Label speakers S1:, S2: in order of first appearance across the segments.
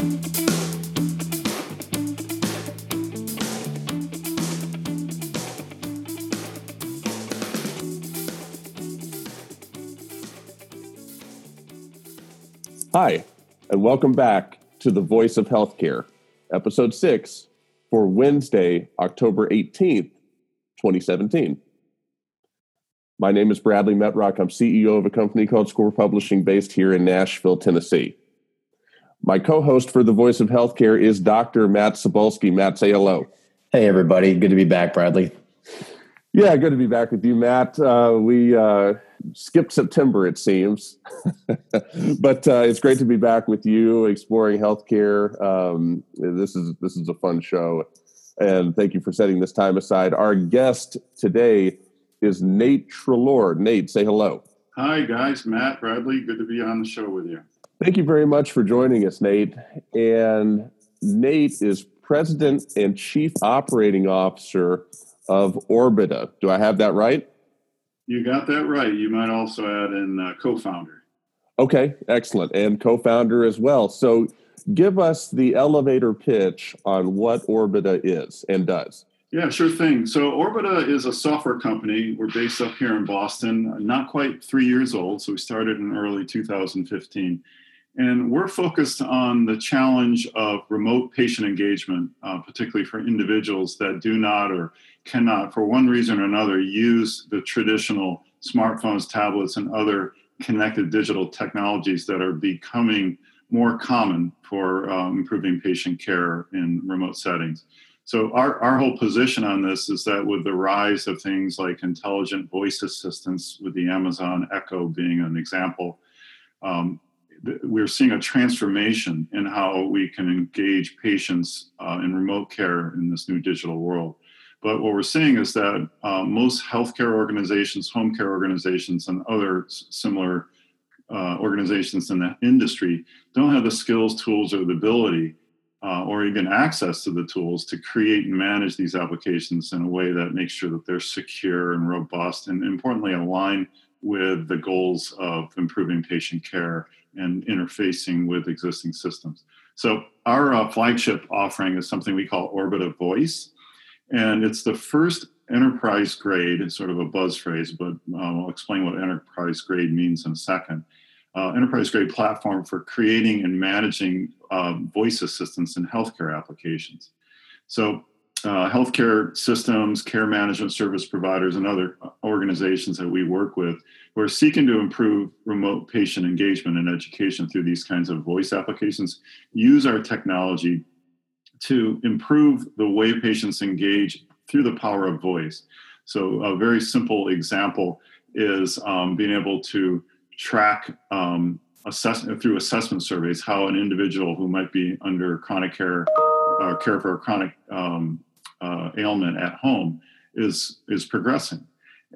S1: Hi, and welcome back to the Voice of Healthcare, episode six for Wednesday, October 18th, 2017. My name is Bradley Metrock. I'm CEO of a company called Score Publishing based here in Nashville, Tennessee. My co host for the Voice of Healthcare is Dr. Matt Cybulsky. Matt, say hello.
S2: Hey, everybody. Good to be back, Bradley.
S1: Yeah, good to be back with you, Matt. Uh, we uh, skipped September, it seems, but uh, it's great to be back with you, exploring healthcare. Um, this is this is a fun show, and thank you for setting this time aside. Our guest today is Nate Treloar. Nate, say hello.
S3: Hi, guys. Matt Bradley. Good to be on the show with you.
S1: Thank you very much for joining us, Nate. And Nate is president and chief operating officer of Orbita. Do I have that right?
S3: You got that right. You might also add in uh, co founder.
S1: Okay, excellent. And co founder as well. So give us the elevator pitch on what Orbita is and does.
S3: Yeah, sure thing. So Orbita is a software company. We're based up here in Boston, not quite three years old. So we started in early 2015. And we're focused on the challenge of remote patient engagement, uh, particularly for individuals that do not or cannot, for one reason or another, use the traditional smartphones, tablets, and other connected digital technologies that are becoming more common for um, improving patient care in remote settings. So, our, our whole position on this is that with the rise of things like intelligent voice assistants, with the Amazon Echo being an example, um, we're seeing a transformation in how we can engage patients uh, in remote care in this new digital world. But what we're seeing is that uh, most healthcare organizations, home care organizations, and other similar uh, organizations in the industry don't have the skills, tools, or the ability, uh, or even access to the tools to create and manage these applications in a way that makes sure that they're secure and robust, and importantly, align with the goals of improving patient care and interfacing with existing systems. So, our uh, flagship offering is something we call Orbita Voice. And it's the first enterprise grade, it's sort of a buzz phrase, but uh, I'll explain what enterprise grade means in a second. Uh, enterprise grade platform for creating and managing um, voice assistants in healthcare applications. So, uh, healthcare systems, care management service providers, and other organizations that we work with who are seeking to improve remote patient engagement and education through these kinds of voice applications use our technology to improve the way patients engage through the power of voice. So, a very simple example is um, being able to track um, assess- through assessment surveys how an individual who might be under chronic care or care for a chronic um, uh, ailment at home is is progressing.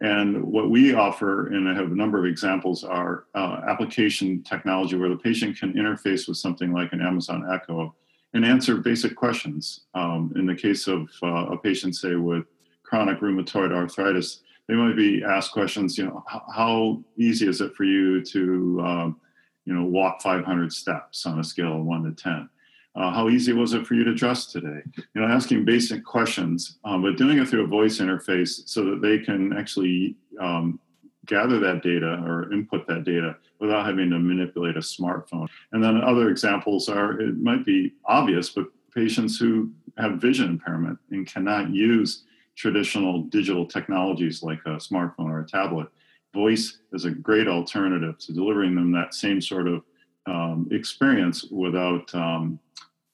S3: And what we offer, and I have a number of examples, are uh, application technology where the patient can interface with something like an Amazon Echo and answer basic questions. Um, in the case of uh, a patient, say, with chronic rheumatoid arthritis, they might be asked questions, you know, how easy is it for you to, um, you know, walk 500 steps on a scale of one to 10? Uh, how easy was it for you to dress today? You know, asking basic questions, um, but doing it through a voice interface so that they can actually um, gather that data or input that data without having to manipulate a smartphone. And then other examples are it might be obvious, but patients who have vision impairment and cannot use traditional digital technologies like a smartphone or a tablet. Voice is a great alternative to delivering them that same sort of um, experience without um,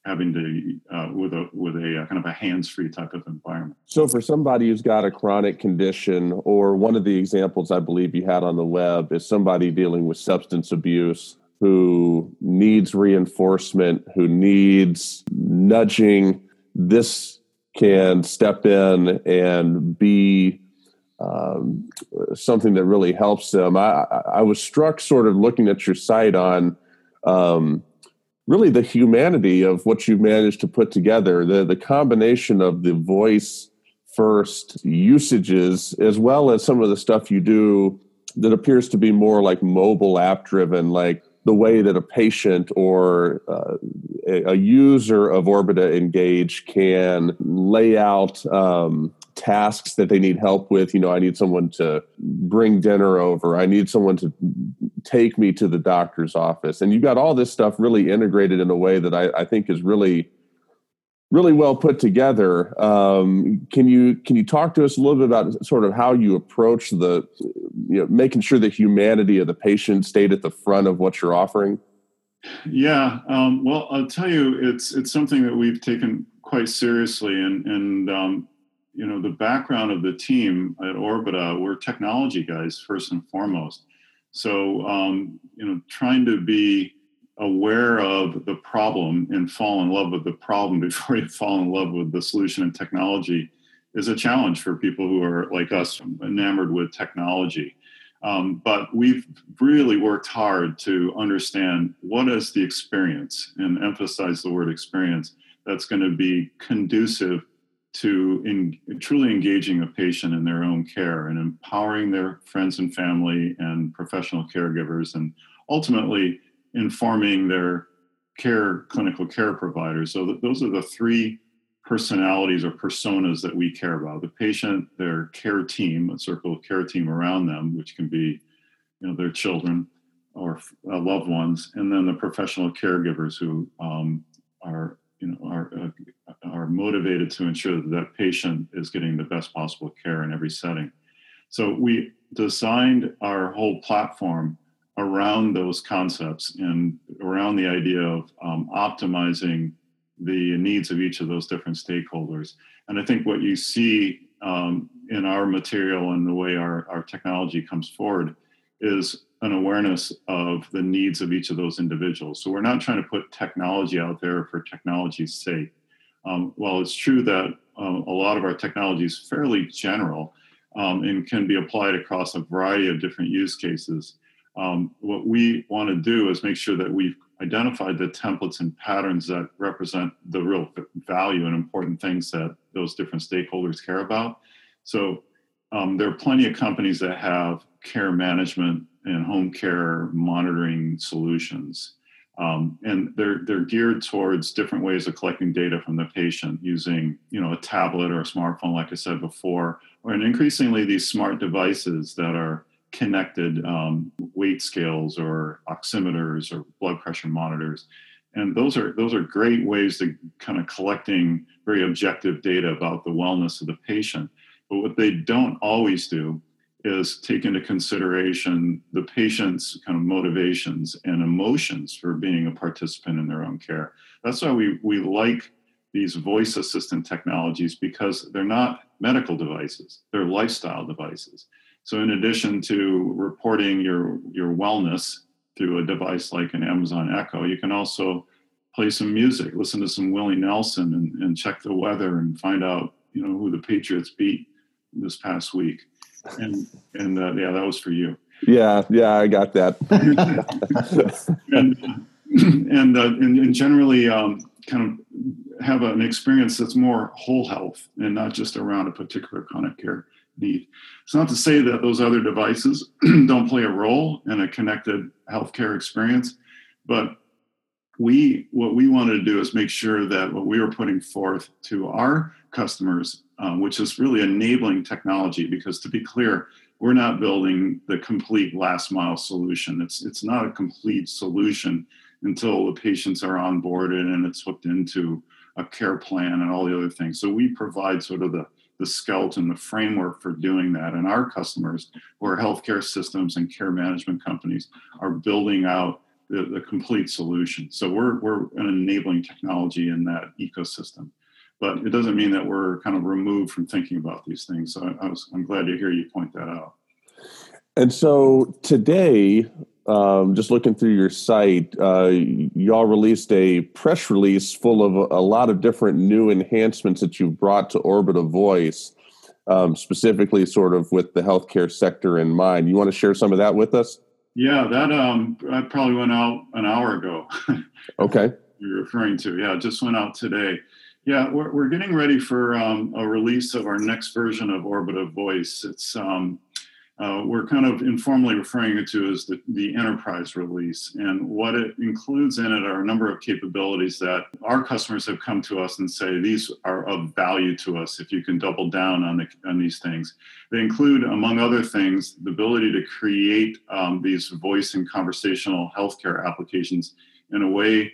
S3: having to uh, with a with a, kind of a hands-free type of environment.
S1: So for somebody who's got a chronic condition or one of the examples I believe you had on the web is somebody dealing with substance abuse who needs reinforcement, who needs nudging, this can step in and be um, something that really helps them. I, I was struck sort of looking at your site on um, really the humanity of what you've managed to put together, the, the combination of the voice first usages, as well as some of the stuff you do that appears to be more like mobile app driven, like the way that a patient or uh, a, user of Orbita Engage can lay out um, tasks that they need help with. You know, I need someone to bring dinner over. I need someone to take me to the doctor's office. And you've got all this stuff really integrated in a way that I, I think is really really well put together. Um, can you can you talk to us a little bit about sort of how you approach the you know making sure the humanity of the patient stayed at the front of what you're offering?
S3: Yeah, um, well, I'll tell you, it's it's something that we've taken quite seriously, and and um, you know the background of the team at Orbita, we're technology guys first and foremost. So um, you know, trying to be aware of the problem and fall in love with the problem before you fall in love with the solution and technology is a challenge for people who are like us enamored with technology um, but we've really worked hard to understand what is the experience and emphasize the word experience that's going to be conducive to in, truly engaging a patient in their own care and empowering their friends and family and professional caregivers and ultimately informing their care clinical care providers. So those are the three personalities or personas that we care about. The patient their care team a circle of care team around them which can be you know their children or uh, loved ones and then the professional caregivers who um, are you know are uh, are motivated to ensure that that patient is getting the best possible care in every setting so we designed our whole platform around those concepts and around the idea of um, optimizing the needs of each of those different stakeholders. And I think what you see um, in our material and the way our, our technology comes forward is an awareness of the needs of each of those individuals. So we're not trying to put technology out there for technology's sake. Um, while it's true that um, a lot of our technology is fairly general um, and can be applied across a variety of different use cases, um, what we want to do is make sure that we've identified the templates and patterns that represent the real value and important things that those different stakeholders care about. So um, there are plenty of companies that have care management and home care monitoring solutions. Um, and they're they're geared towards different ways of collecting data from the patient using you know a tablet or a smartphone, like I said before, or and increasingly these smart devices that are connected um, weight scales or oximeters or blood pressure monitors and those are those are great ways to kind of collecting very objective data about the wellness of the patient but what they don't always do is take into consideration the patient's kind of motivations and emotions for being a participant in their own care that's why we we like these voice assistant technologies because they're not medical devices they're lifestyle devices so in addition to reporting your your wellness through a device like an Amazon Echo, you can also play some music, listen to some Willie Nelson, and, and check the weather and find out you know who the Patriots beat this past week. And and uh, yeah, that was for you.
S1: Yeah, yeah, I got that.
S3: and and, uh, and, and generally um, kind of have an experience that's more whole health and not just around a particular chronic care need. It's not to say that those other devices don't play a role in a connected healthcare experience, but we what we wanted to do is make sure that what we were putting forth to our customers, um, which is really enabling technology, because to be clear, we're not building the complete last mile solution. It's it's not a complete solution until the patients are onboarded and it's hooked into a care plan and all the other things. So we provide sort of the the skeleton, the framework for doing that. And our customers, who are healthcare systems and care management companies, are building out the, the complete solution. So we're, we're an enabling technology in that ecosystem. But it doesn't mean that we're kind of removed from thinking about these things. So I, I was, I'm glad to hear you point that out.
S1: And so today, um, just looking through your site, uh, y'all released a press release full of a, a, lot of different new enhancements that you've brought to Orbita Voice, um, specifically sort of with the healthcare sector in mind. You want to share some of that with us?
S3: Yeah, that um, that probably went out an hour ago.
S1: okay.
S3: You're referring to yeah, just went out today. Yeah, we're we're getting ready for um, a release of our next version of Orbita Voice. It's um, uh, we're kind of informally referring it to as the, the enterprise release. And what it includes in it are a number of capabilities that our customers have come to us and say these are of value to us if you can double down on, the, on these things. They include, among other things, the ability to create um, these voice and conversational healthcare applications in a way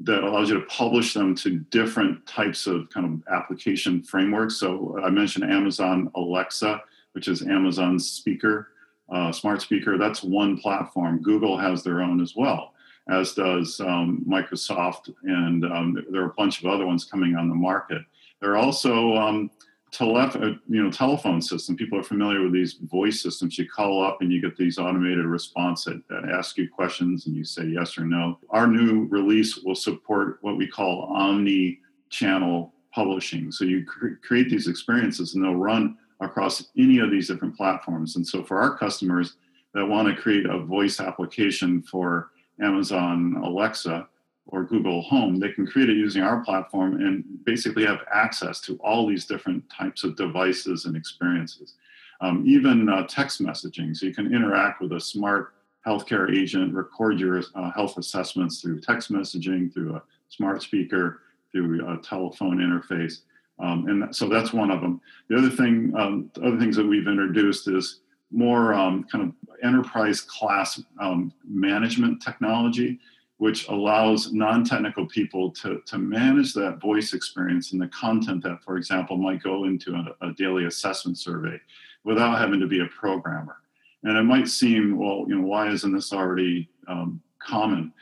S3: that allows you to publish them to different types of kind of application frameworks. So I mentioned Amazon Alexa which is Amazon's speaker, uh, smart speaker. That's one platform. Google has their own as well, as does um, Microsoft, and um, there are a bunch of other ones coming on the market. There are also um, uh, you know, telephone system. People are familiar with these voice systems. You call up and you get these automated responses that, that ask you questions and you say yes or no. Our new release will support what we call omni-channel publishing. So you cr- create these experiences and they'll run across any of these different platforms. And so for our customers that want to create a voice application for Amazon Alexa or Google Home, they can create it using our platform and basically have access to all these different types of devices and experiences. Um, even uh, text messaging, so you can interact with a smart healthcare agent, record your uh, health assessments through text messaging, through a smart speaker, through a telephone interface. Um, and so that's one of them. The other thing, um, the other things that we've introduced is more um, kind of enterprise class um, management technology, which allows non-technical people to, to manage that voice experience and the content that, for example, might go into a, a daily assessment survey without having to be a programmer. And it might seem, well, you know, why isn't this already um, common?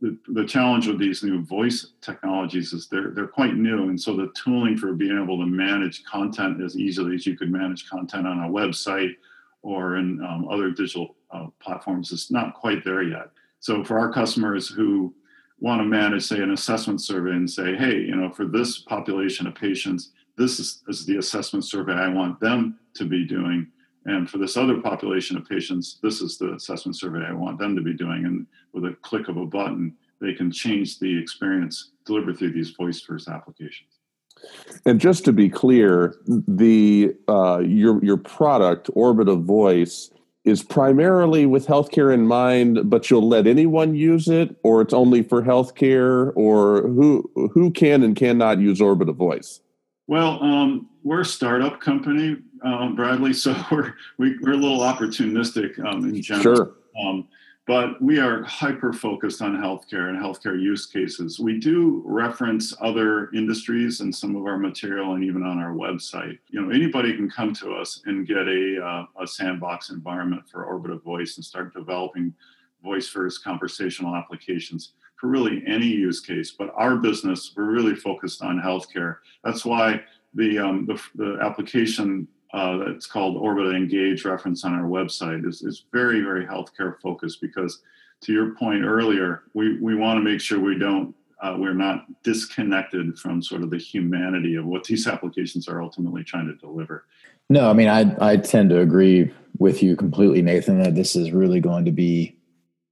S3: the, the challenge with these new voice technologies is they're they're quite new, and so the tooling for being able to manage content as easily as you could manage content on a website or in um, other digital uh, platforms is not quite there yet. So for our customers who want to manage, say, an assessment survey and say, hey, you know, for this population of patients, this is, is the assessment survey I want them to be doing and for this other population of patients, this is the assessment survey I want them to be doing. And with a click of a button, they can change the experience delivered through these voice first applications.
S1: And just to be clear, the uh, your your product Orbita Voice is primarily with healthcare in mind, but you'll let anyone use it, or it's only for healthcare, or who who can and cannot use Orbita Voice.
S3: Well, um, we're a startup company um, Bradley. So we're we, are we are a little opportunistic um, in general. Sure. But we are hyper focused on healthcare and healthcare use cases. We do reference other industries in some of our material and even on our website. You know, anybody can come to us and get a, uh, a sandbox environment for Orbita Voice and start developing voice first conversational applications for really any use case. But our business, we're really focused on healthcare. That's why the, um, the, the application uh, that's called Orbita Engage reference on our website is, is very, very healthcare focused because to your point earlier, we, we want to make sure we don't, uh, we're not disconnected from sort of the humanity of what these applications are ultimately trying to deliver.
S2: No, I mean, I, I tend to agree with you completely, Nathan, that this is really going to be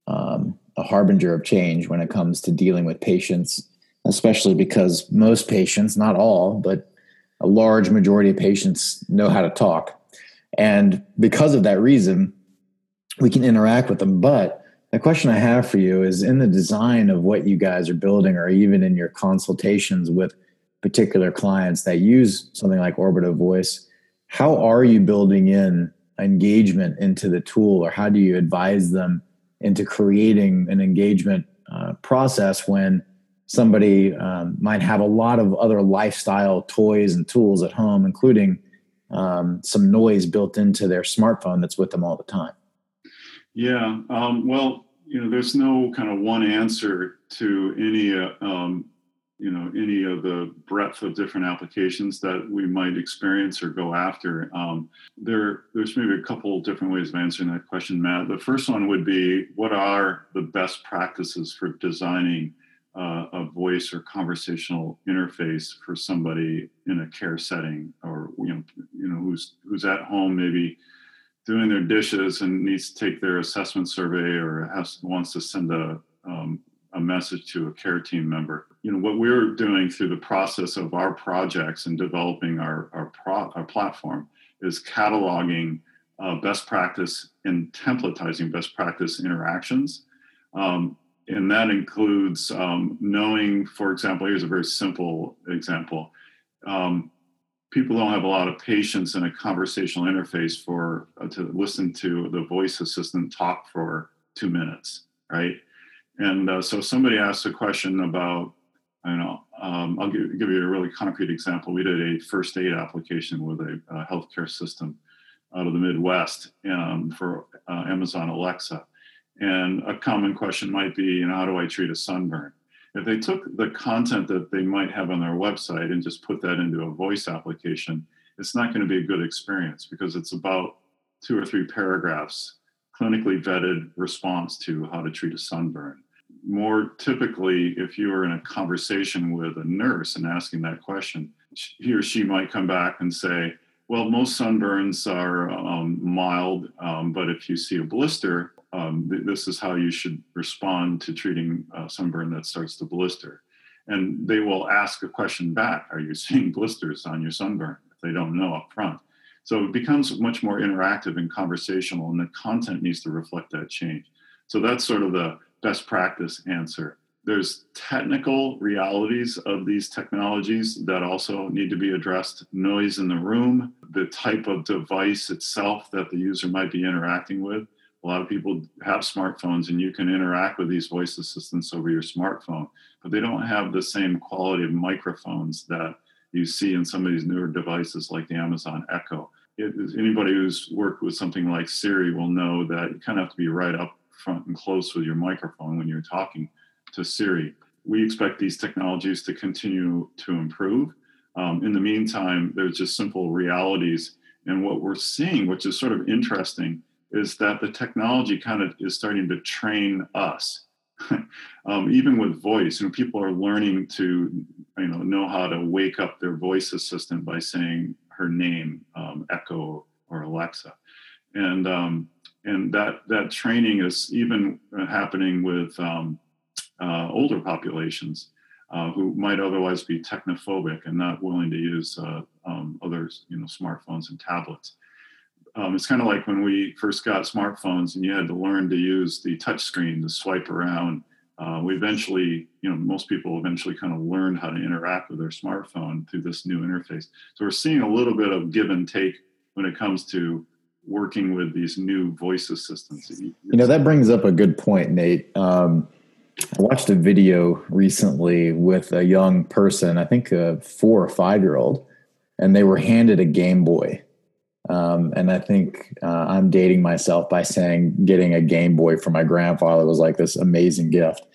S2: um, a harbinger of change when it comes to dealing with patients, especially because most patients, not all, but a large majority of patients know how to talk. And because of that reason, we can interact with them. But the question I have for you is in the design of what you guys are building, or even in your consultations with particular clients that use something like Orbita Voice, how are you building in engagement into the tool, or how do you advise them into creating an engagement uh, process when somebody um, might have a lot of other lifestyle toys and tools at home, including um, some noise built into their smartphone that's with them all the time.
S3: Yeah, um, well, you know, there's no kind of one answer to any, uh, um, you know, any of the breadth of different applications that we might experience or go after. Um, there, there's maybe a couple different ways of answering that question, Matt. The first one would be, what are the best practices for designing uh, a voice or conversational interface for somebody in a care setting or you know you know who's who's at home maybe doing their dishes and needs to take their assessment survey or has wants to send a um, a message to a care team member you know what we're doing through the process of our projects and developing our our, pro, our platform is cataloging uh, best practice and templatizing best practice interactions. Um, and that includes um, knowing, for example, here's a very simple example. Um, people don't have a lot of patience in a conversational interface for uh, to listen to the voice assistant talk for two minutes, right? And uh, so somebody asked a question about, I don't know, um, I'll give, give, you a really concrete example. We did a first aid application with a, a healthcare system out of the Midwest um, for uh, Amazon Alexa. And a common question might be, you know, how do I treat a sunburn? If they took the content that they might have on their website and just put that into a voice application, it's not going to be a good experience because it's about two or three paragraphs, clinically vetted response to how to treat a sunburn. More typically, if you are in a conversation with a nurse and asking that question, he or she might come back and say, well, most sunburns are um, mild, um, but if you see a blister, um, th- this is how you should respond to treating a sunburn that starts to blister. And they will ask a question back Are you seeing blisters on your sunburn? If they don't know up front. So it becomes much more interactive and conversational, and the content needs to reflect that change. So that's sort of the best practice answer there's technical realities of these technologies that also need to be addressed noise in the room the type of device itself that the user might be interacting with a lot of people have smartphones and you can interact with these voice assistants over your smartphone but they don't have the same quality of microphones that you see in some of these newer devices like the amazon echo it, anybody who's worked with something like siri will know that you kind of have to be right up front and close with your microphone when you're talking to Siri. We expect these technologies to continue to improve. Um, in the meantime, there's just simple realities. And what we're seeing, which is sort of interesting, is that the technology kind of is starting to train us. um, even with voice, you know, people are learning to, you know, know how to wake up their voice assistant by saying her name, um, Echo or Alexa, and um, and that that training is even happening with um, uh, older populations uh, who might otherwise be technophobic and not willing to use uh, um, other you know smartphones and tablets. Um, it's kind of like when we first got smartphones and you had to learn to use the touch screen to swipe around. Uh, we eventually, you know, most people eventually kind of learned how to interact with their smartphone through this new interface. So we're seeing a little bit of give and take when it comes to working with these new voice assistants.
S2: You know, that brings up a good point, Nate. Um, I watched a video recently with a young person, I think a four or five year old, and they were handed a Game Boy. Um, and I think uh, I'm dating myself by saying getting a Game Boy for my grandfather was like this amazing gift.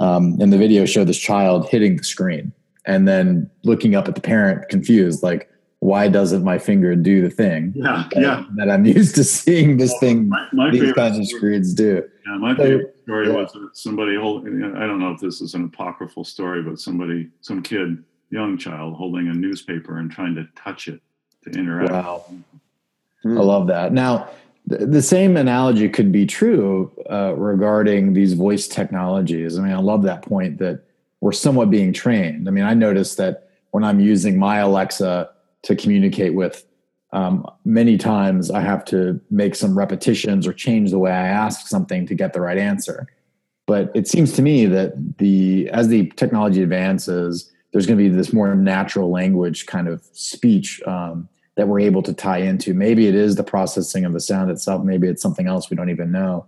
S2: Um, and the video showed this child hitting the screen and then looking up at the parent, confused, like, why doesn't my finger do the thing
S3: yeah, that, yeah.
S2: that I'm used to seeing this thing, my, my these kinds of screens do?
S3: Yeah, my so, favorite story yeah. was somebody holding, I don't know if this is an apocryphal story, but somebody, some kid, young child, holding a newspaper and trying to touch it to interact.
S2: Wow. I love that. Now, the same analogy could be true uh, regarding these voice technologies. I mean, I love that point that we're somewhat being trained. I mean, I noticed that when I'm using my Alexa to communicate with. Um, many times I have to make some repetitions or change the way I ask something to get the right answer. But it seems to me that the as the technology advances, there's going to be this more natural language kind of speech um, that we're able to tie into. Maybe it is the processing of the sound itself. Maybe it's something else we don't even know.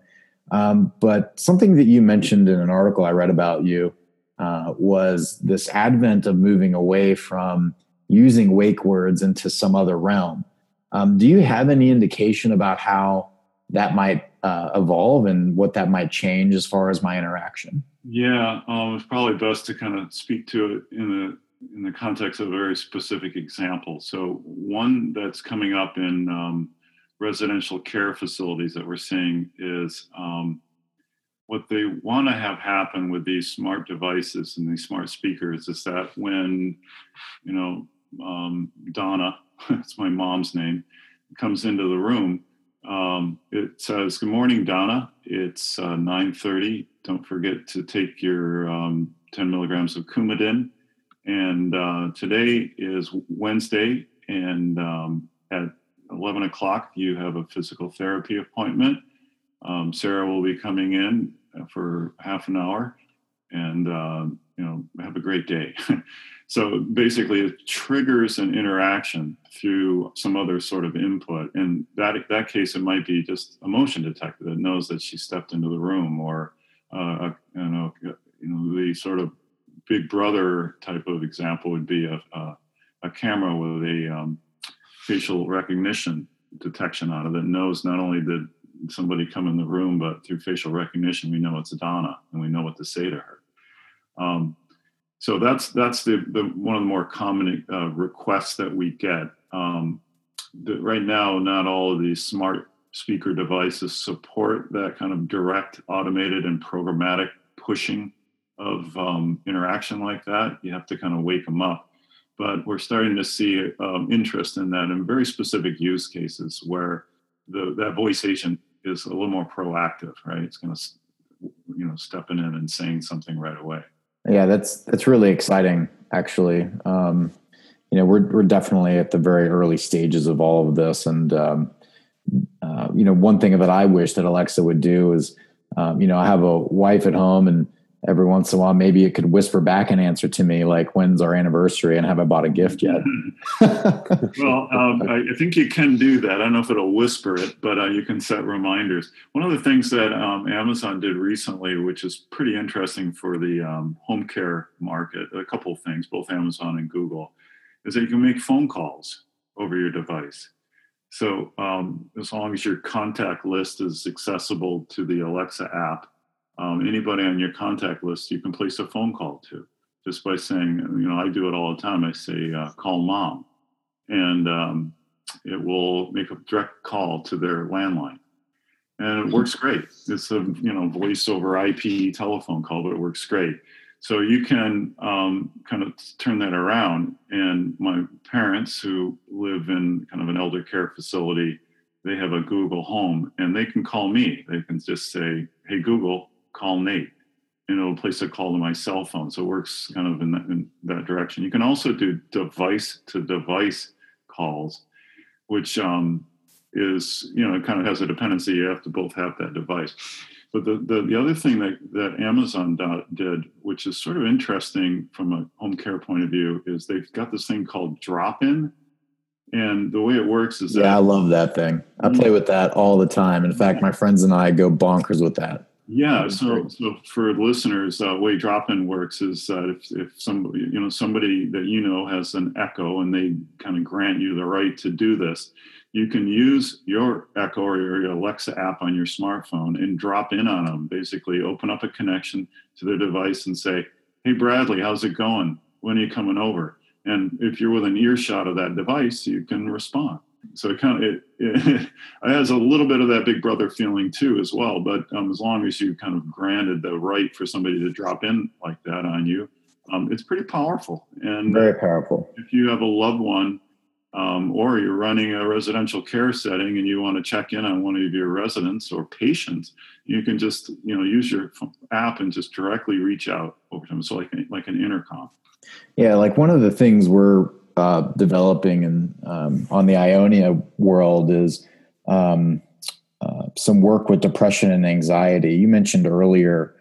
S2: Um, but something that you mentioned in an article I read about you uh, was this advent of moving away from using wake words into some other realm. Um, do you have any indication about how that might uh, evolve and what that might change as far as my interaction?
S3: Yeah, um, it's probably best to kind of speak to it in the in the context of a very specific example. So one that's coming up in um, residential care facilities that we're seeing is um, what they want to have happen with these smart devices and these smart speakers is that when you know um, Donna, that's my mom's name, comes into the room. Um, it says, "Good morning, Donna. It's uh, 9:30. Don't forget to take your um, 10 milligrams of Coumadin. And uh, today is Wednesday, and um, at 11 o'clock, you have a physical therapy appointment. Um, Sarah will be coming in for half an hour and, uh, you know, have a great day. so basically, it triggers an interaction through some other sort of input. In that, that case, it might be just a motion detector that knows that she stepped into the room or, uh, you, know, you know, the sort of big brother type of example would be a, a, a camera with a um, facial recognition detection on it that knows not only did somebody come in the room, but through facial recognition, we know it's Donna and we know what to say to her. Um, so that's that's the, the one of the more common uh, requests that we get. Um, the, right now, not all of these smart speaker devices support that kind of direct, automated, and programmatic pushing of um, interaction like that. You have to kind of wake them up. But we're starting to see um, interest in that in very specific use cases where the, that voice agent is a little more proactive, right? It's going to, you know, stepping in and saying something right away.
S2: Yeah, that's that's really exciting, actually. Um, you know, we're we're definitely at the very early stages of all of this, and um, uh, you know, one thing that I wish that Alexa would do is, um, you know, I have a wife at home and every once in a while maybe it could whisper back an answer to me like when's our anniversary and have i bought a gift yet?
S3: Well um, I, think you can do that. I don't know if it'll whisper it but uh, you can set reminders. One of the things that um, amazon did recently which is pretty interesting for the um, home care market a couple of things both amazon and google is that you can make phone calls over your device. So um, as long as your contact list is accessible to the alexa app um, anybody on your contact list you can place a phone call to just by saying, you know, I do it all the time. I say, uh, call mom, and um, it will make a direct call to their landline. And it works great. It's a you know voice over IP telephone call, but it works great. So you can um, kind of turn that around. And my parents, who live in kind of an elder care facility, they have a Google Home, and they can call me. They can just say, "Hey Google, call Nate and it'll place a call to my cell phone. So it works kind of in that, in that direction. You can also do device to device calls, which um, is, you know, it kind of has a dependency. You have to both have that device. But the, the, the other thing that, that Amazon did, which is sort of interesting from a home care point of view, is they've got this thing called drop in. And the way it works is
S2: yeah,
S3: that,
S2: I love that thing. I play with that all the time. In fact, my friends and I go bonkers with that.
S3: Yeah, so so for listeners, uh, way drop-in works is that if if somebody you know somebody that you know has an Echo and they kind of grant you the right to do this, you can use your Echo or your Alexa app on your smartphone and drop in on them. Basically, open up a connection to their device and say, "Hey, Bradley, how's it going? When are you coming over?" And if you're within earshot of that device, you can respond so it kind of it, it, has a little bit of that big brother feeling too as well but um, as long as you kind of granted the right for somebody to drop in like that on you um, it's pretty powerful. And
S2: very powerful.
S3: if you have a loved one um, or you're running a residential care setting and you want to check in on one of your residents or patients you can just you know use your app and just directly reach out over to them. So like, like an intercom.
S2: Yeah like one of the things we're uh, developing and um, on the Ionia world is um, uh, some work with depression and anxiety. You mentioned earlier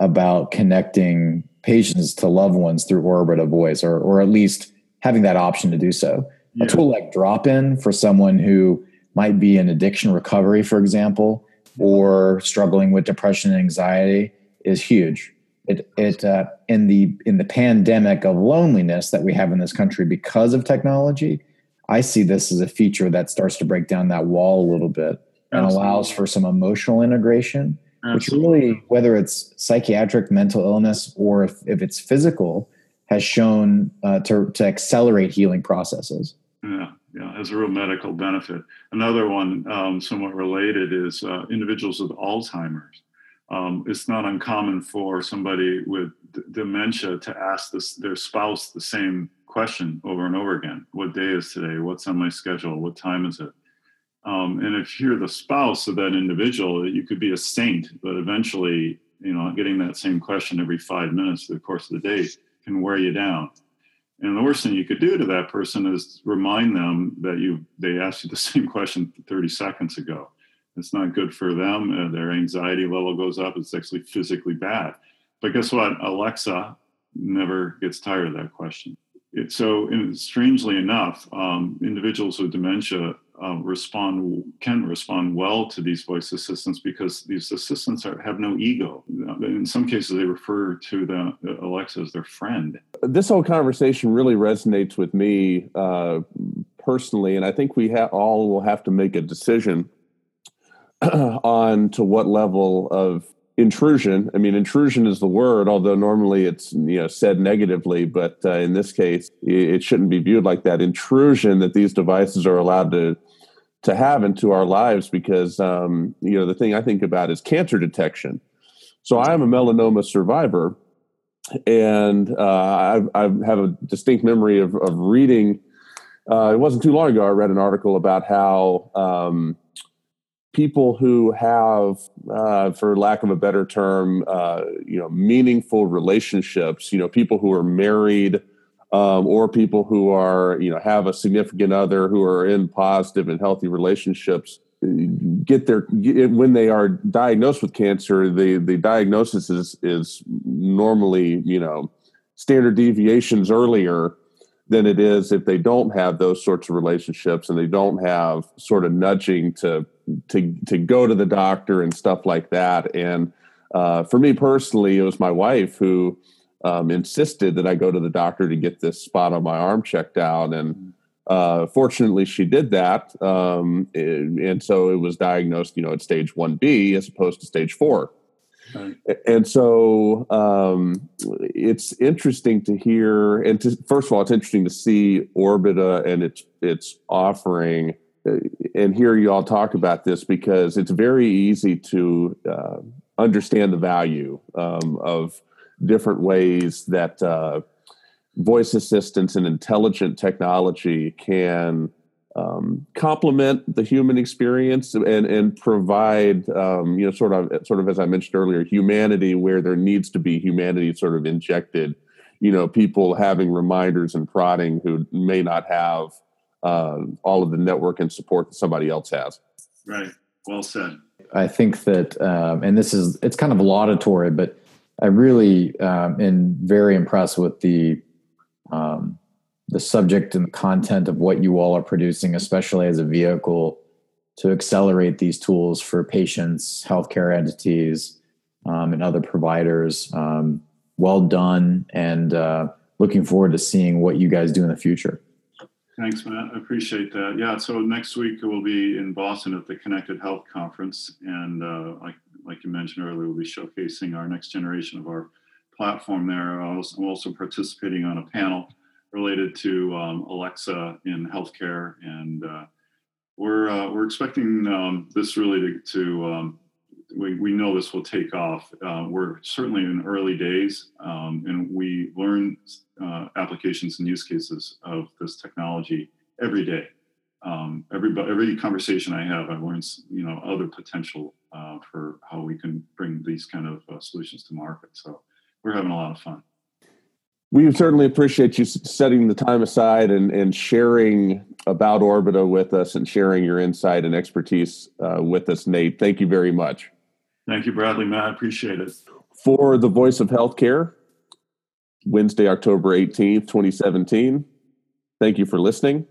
S2: about connecting patients to loved ones through Orbita Voice, or or at least having that option to do so. Yeah. A tool like Drop In for someone who might be in addiction recovery, for example, or struggling with depression and anxiety is huge it it uh, in the in the pandemic of loneliness that we have in this country because of technology i see this as a feature that starts to break down that wall a little bit and Absolutely. allows for some emotional integration Absolutely. which really whether it's psychiatric mental illness or if, if it's physical has shown uh, to, to accelerate healing processes
S3: yeah yeah has a real medical benefit another one um, somewhat related is uh, individuals with alzheimer's um, it's not uncommon for somebody with d- dementia to ask this, their spouse the same question over and over again. What day is today? What's on my schedule? What time is it? Um, and if you're the spouse of that individual you could be a saint but eventually you know getting that same question every five minutes through the course of the day can wear you down. And the worst thing you could do to that person is remind them that you they asked you the same question 30 seconds ago. It's not good for them. Uh, their anxiety level goes up. It's actually physically bad. But guess what? Alexa never gets tired of that question. It, so, strangely enough, um, individuals with dementia uh, respond can respond well to these voice assistants because these assistants are, have no ego. In some cases, they refer to the, the Alexa as their friend.
S1: This whole conversation really resonates with me uh, personally, and I think we ha- all will have to make a decision on to what level of intrusion. I mean, intrusion is the word, although normally it's you know said negatively, but uh, in this case, it shouldn't be viewed like that. Intrusion that these devices are allowed to to have into our lives, because um, you know the thing I think about is cancer detection. So I am a melanoma survivor, and uh, I, I have a distinct memory of, of reading. Uh, it wasn't too long ago. I read an article about how. Um, people who have, uh, for lack of a better term, uh, you know, meaningful relationships. You know, people who are married. Um, or people who are, you know, have a significant other who are in positive and healthy relationships get their get, when they are diagnosed with cancer the the diagnosis is is normally you know standard deviations earlier than it is if they don't have those sorts of relationships and they don't have sort of nudging to to to go to the doctor and stuff like that. And uh, for me personally, it was my wife who um, insisted that I go to the doctor to get this spot on my arm checked out, and uh, fortunately, she did that. Um, and, so it was diagnosed, you know, at stage one B as opposed to stage four. Right. And so um, it's interesting to hear, and to, first of all, it's interesting to see Orbita and its its offering and hear you all talk about this because it's very easy to uh, understand the value um, of different ways that uh, voice assistance and intelligent technology can um, complement the human experience and and provide um, you know sort of sort of as I mentioned earlier humanity where there needs to be humanity sort of injected. You know people having reminders and prodding who may not have uh, all of the network and support that somebody else has.
S3: Right. Well said.
S2: I think that, um, and this is, it's kind of laudatory, but I really um, am very impressed with the, um, the subject and the content of what you all are producing, especially as a vehicle to accelerate these tools for patients, healthcare entities, um, and other providers. Um, well done, and uh, looking forward to seeing what you guys do in the future.
S3: Thanks, Matt. I appreciate that. Yeah, so next week we'll be in Boston at the Connected Health Conference, and uh, like like you mentioned earlier, we'll be showcasing our next generation of our platform there. I'm also participating on a panel related to um, Alexa in healthcare, and uh, we're uh, we're expecting um, this really to, to um, we, we know this will take off. Uh, we're certainly in early days, um, and we learn uh, applications and use cases of this technology every day. Um, every every conversation I have, I learn you know other potential uh, for how we can bring these kind of uh, solutions to market. So we're having a lot of fun.
S1: We certainly appreciate you setting the time aside and, and sharing about Orbita with us and sharing your insight and expertise uh, with us, Nate. Thank you very much.
S3: Thank you, Bradley. Matt, appreciate it.
S1: For the Voice of Healthcare, Wednesday, October 18th, 2017. Thank you for listening.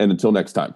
S1: And until next time.